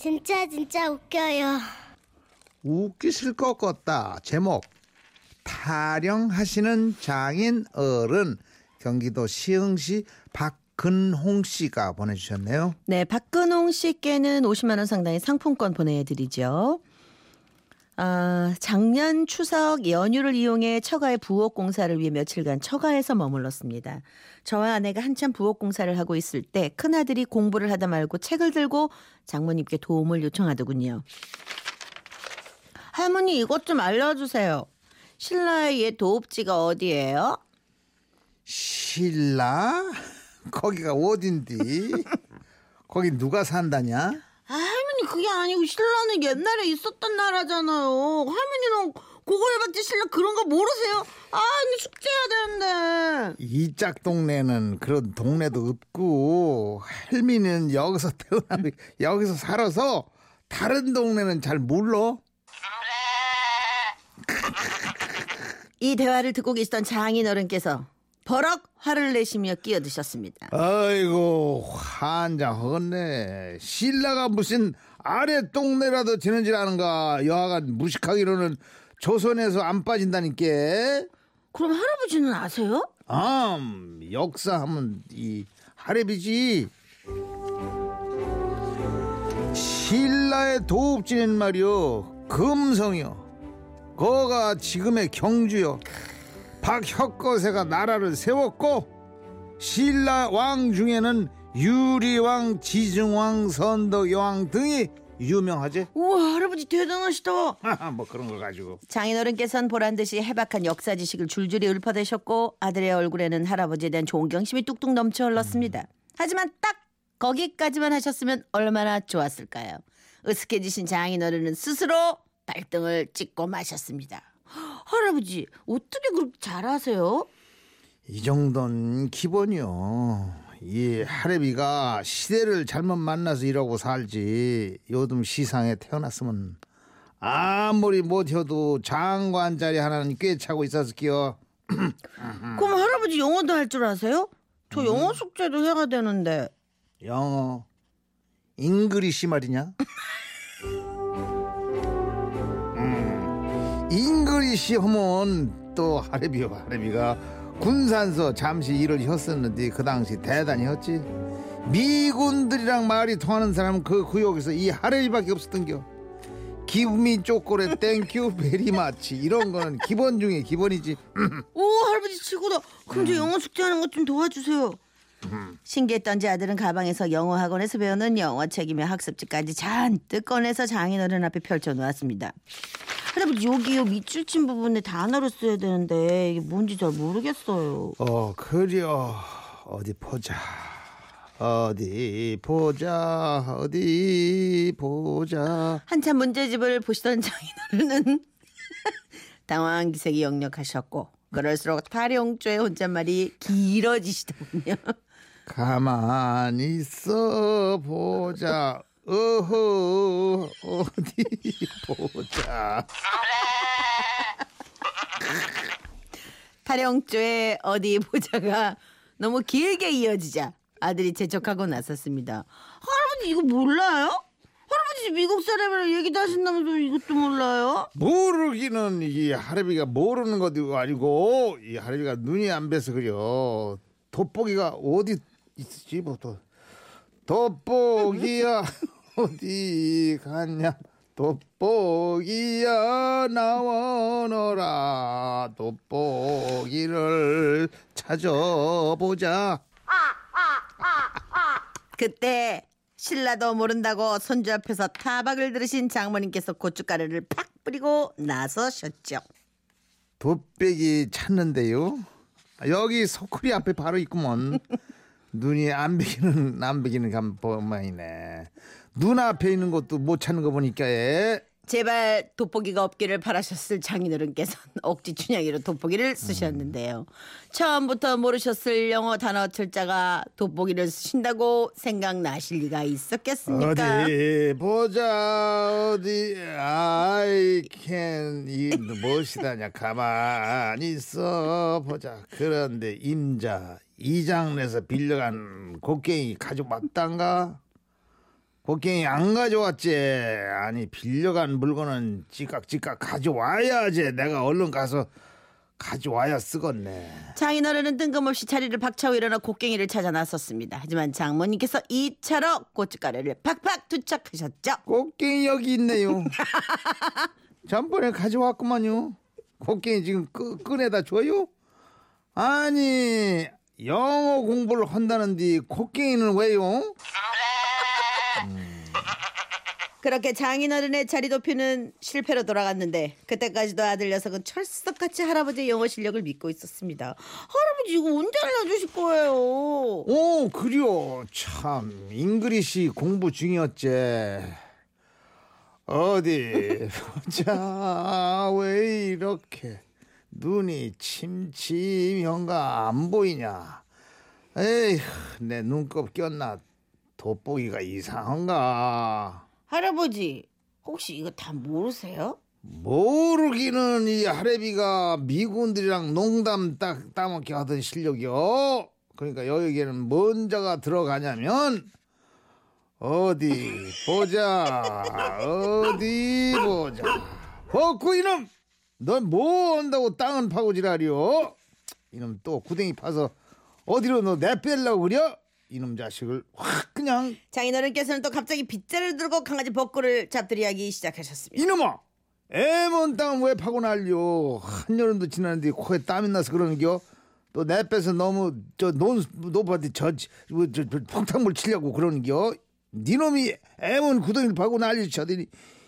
진짜 진짜 웃겨요. 웃기실 것 같다. 제목 타령하시는 장인 어른 경기도 시흥시 박근홍 씨가 보내주셨네요. 네, 박근홍 씨께는 50만 원 상당의 상품권 보내드리죠. 아, 작년 추석 연휴를 이용해 처가의 부엌 공사를 위해 며칠간 처가에서 머물렀습니다. 저와 아내가 한참 부엌 공사를 하고 있을 때 큰아들이 공부를 하다 말고 책을 들고 장모님께 도움을 요청하더군요. 할머니 이것 좀 알려주세요. 신라의 옛 도읍지가 어디예요? 신라? 거기가 어딘디? 거기 누가 산다냐? 그게 아니고 신라는 옛날에 있었던 나라잖아요. 할머니는 그걸 봤지 신라 그런 거 모르세요? 아, 숙제해야 되는데. 이 짝 동네는 그런 동네도 없고 할미는 여기서 태어나고 여기서 살아서 다른 동네는 잘 몰라. 이 대화를 듣고 계시던 장인 어른께서 버럭 화를 내시며 끼어드셨습니다. 아이고 환장 허네. 신라가 무슨 아래 동네라도 지는 줄 아는가? 여하간 무식하기로는 조선에서 안 빠진다니까 그럼 할아버지는 아세요? 음 역사하면 이 하랩이지. 신라의 도읍지는 말이요 금성이요 거가 지금의 경주요 박혁거세가 나라를 세웠고 신라 왕 중에는 유리왕, 지중왕, 선덕여왕 등이 유명하지. 우와 할아버지 대단하시다. 뭐 그런 거 가지고. 장인어른께서는 보란 듯이 해박한 역사 지식을 줄줄이 읊어대셨고 아들의 얼굴에는 할아버지에 대한 존경심이 뚝뚝 넘쳐 흘렀습니다. 하지만 딱 거기까지만 하셨으면 얼마나 좋았을까요? 으슥해지신 장인어른은 스스로 발등을 찍고 마셨습니다. 할아버지 어떻게 그렇게 잘하세요? 이 정도는 기본이요. 이 하레비가 시대를 잘못 만나서 이러고 살지. 요즘 시상에 태어났으면 아무리 못해도 장관 자리 하나는 꿰차고 있었을게요. 그럼 할아버지 영어도 할 줄 아세요? 저 영어 숙제도 해야 되는데. 영어, English 말이냐? English 하면 또 하레비요 하레비가 군산서 잠시 일을 했었는데 그 당시 대단히 했지. 미군들이랑 말이 통하는 사람은 그 구역에서 이 하레비밖에 없었던겨. give me chocolate thank you very much 이런 거는 기본 중에 기본이지. 오 할아버지 최고다. 그럼 저 영어 숙제하는 것 좀 도와주세요. 신기했던지 아들은 가방에서 영어 학원에서 배우는 영어 책이며 학습지까지 잔뜩 꺼내서 장인어른 앞에 펼쳐 놓았습니다. 할아버지 여기 요 밑줄 친 부분에 단어를 써야 되는데 이게 뭔지 잘 모르겠어요. 어 그려 어디 보자. 어디 보자 어디 보자 한참 문제집을 보시던 장인어른은 당황한 기색이 역력하셨고 그럴수록 타령조의 혼잣말이 길어지시더군요. 가만히 있어 보자 어허 어디 보자 타령조의 어디 보자가 너무 길게 이어지자 아들이 재촉하고 나섰습니다. 할아버지 이거 몰라요? 할아버지 미국 사람이랑 얘기도 하신다면서 이것도 몰라요? 모르기는 이 하레비가 모르는 것도 아니고 이 하레비가 눈이 안 뵈서 그려 돋보기가 어디 있지 뭐또 돋보기야 어디 갔냐 돋보기야 나와너라 돋보기를 찾아보자 그때 신라도 모른다고 손주 앞에서 타박을 들으신 장모님께서 고춧가루를 팍 뿌리고 나서셨죠. 돋배기 찾는데요. 여기 소쿠리 앞에 바로 있구먼. 눈이 안 베기는 안 베기는 감 보면이네. 눈 앞에 있는 것도 못 찾는 거 보니까 예. 제발 돋보기가 없기를 바라셨을 장인어른께서는 억지 춘향이로 돋보기를 쓰셨는데요. 처음부터 모르셨을 영어 단어 철자가 돋보기를 쓰신다고 생각나실 리가 있었겠습니까? 어디 보자 어디 I can 이 무엇이다냐 가만히 있어 보자 그런데 임자 이장내서 빌려간 곡괭이 가져왔단가 곡괭이 안 가져왔지 아니 빌려간 물건은 찌깍찌깍 가져와야지 내가 얼른 가서 가져와야 쓰겄네 장인어른은 뜬금없이 자리를 박차고 일어나 곡괭이를 찾아 나섰습니다. 하지만 장모님께서 이 차로 고춧가루를 팍팍 투척하셨죠. 곡괭이 여기 있네요 전번에 가져왔구만요 곡괭이 지금 끄, 꺼내다 줘요? 아니 영어 공부를 한다는데 곡괭이는 왜요? 그렇게 장인어른의 자리 도피는 실패로 돌아갔는데 그때까지도 아들 녀석은 철석같이 할아버지의 영어 실력을 믿고 있었습니다. 할아버지 이거 언제 알려주실 거예요? 오 그려 참 English 공부 중이었지. 어디 보자 왜 이렇게 눈이 침침한가 안 보이냐? 에휴 내 눈곱 꼈나? 돋보기가 이상한가 할아버지 혹시 이거 다 모르세요? 모르기는 이 할애비가 미군들이랑 농담 따먹기 하던 실력이요. 그러니까 여기에는 뭔 자가 들어가냐면 어디 보자 어디 보자 버쿠 이놈 넌 뭐 한다고 땅은 파고 지랄이요 이놈 또 구덩이 파서 어디로 너 내빼려고 그려 이놈 자식을 확 그냥 장인어른께서는 또 갑자기 빗자를 들고 강아지 벚구를 잡들이하기 시작하셨습니다. 이놈아! 애먼 땅왜 파고 날려? 한여름도 지났는데 코에 땀이 나서 그러는겨? 또 내 빼서 너무 저논 높아한테 저, 뭐, 저, 저 폭탄물 치려고 그러는겨? 니놈이 애먼 구덩이를 파고 난리 쳐더니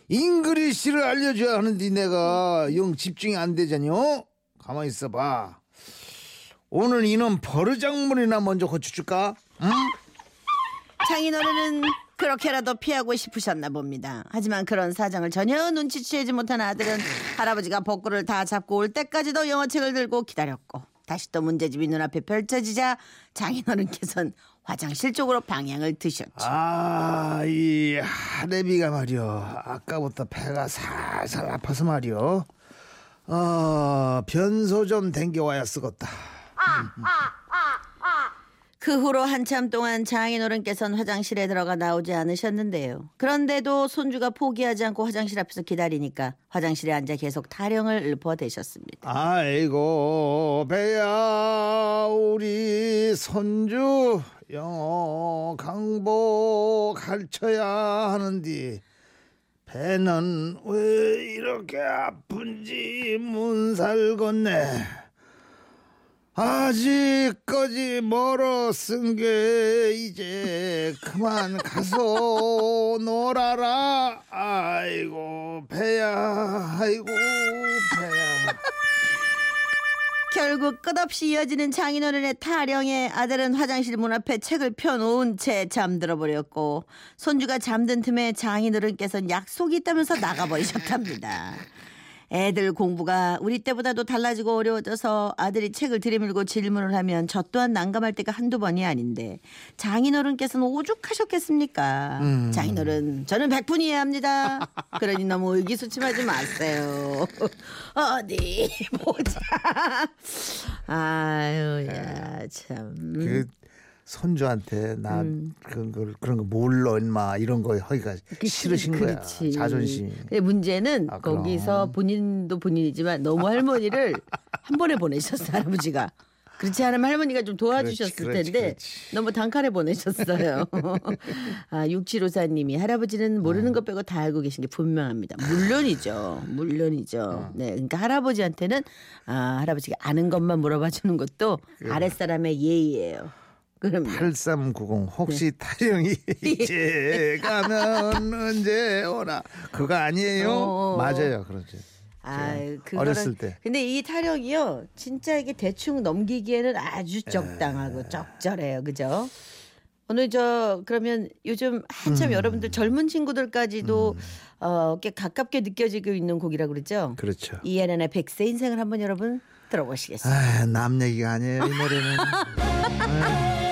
잉글리시를 알려줘야 하는데 내가 영 집중이 안 되잖여? 가만히 있어봐. 오늘 이놈 버르장물이나 먼저 고쳐줄까? 응? 장인어른은 그렇게라도 피하고 싶으셨나 봅니다. 하지만 그런 사정을 전혀 눈치채지 못한 아들은 할아버지가 벚구를 다 잡고 올 때까지도 영어책을 들고 기다렸고 다시 또 문제집이 눈앞에 펼쳐지자 장인어른께서는 화장실 쪽으로 방향을 드셨죠. 아, 이 하레비가 말이여. 아까부터 배가 살살 아파서 말이여. 어, 변소 좀 댕겨와야 쓰겄다. 그 후로 한참 동안 장인어른께서는 화장실에 들어가 나오지 않으셨는데요. 그런데도 손주가 포기하지 않고 화장실 앞에서 기다리니까 화장실에 앉아 계속 타령을 읊어대셨습니다. 아이고, 배야, 우리 손주 영어 강보 가르쳐야 하는디. 배는 왜 이렇게 아픈지 문살 걷네. 아직까지 멀었은 게 이제 그만 가서 놀아라. 아이고 배야, 아이고 배야. 결국 끝없이 이어지는 장인어른의 타령에 아들은 화장실 문 앞에 책을 펴놓은 채 잠들어 버렸고 손주가 잠든 틈에 장인어른께서는 약속이 있다면서 나가버리셨답니다. 애들 공부가 우리 때보다도 달라지고 어려워져서 아들이 책을 들이밀고 질문을 하면 저 또한 난감할 때가 한두 번이 아닌데 장인어른께서는 오죽하셨겠습니까? 장인어른 저는 백분 이해합니다. 그러니 너무 의기소침하지 마세요. 어디 보자. 아유 야 참. 그 손주한테 나 그런 걸 그런 거 몰라 인마 이런 거 하기가 싫으신 거야. 그렇지. 자존심. 근데 문제는 아. 거기서 본인도 본인이지만 너무 할머니를 한 번에 보내셨어 할아버지가. 그렇지 않으면 할머니가 좀 도와주셨을 그렇지, 그렇지, 텐데 그렇지. 너무 단칼에 보내셨어요. 아 육칠오사님이 할아버지는 모르는 어. 것 빼고 다 알고 계신 게 분명합니다. 물론이죠, 물론이죠. 어. 네, 그러니까 할아버지한테는 아 할아버지가 아는 것만 물어봐 주는 것도 아랫 사람의 예의예요. 그럼 8390 혹시 네. 타령이 이제 가면 언제 오나 그거 아니에요? 어. 맞아요, 그렇죠. 아, 그거는 어렸을 때. 근데 이 타령이요, 진짜 이게 대충 넘기기에는 아주 네. 적당하고 적절해요, 그죠? 오늘 저 그러면 요즘 한참 음. 여러분들 젊은 친구들까지도 어, 꽤 가깝게 느껴지고 있는 곡이라 그러죠. 그렇죠. 이해란의 백세 인생을 한번 여러분 들어보시겠어요? 아, 남 얘기가 아니에요 이 노래는. 아,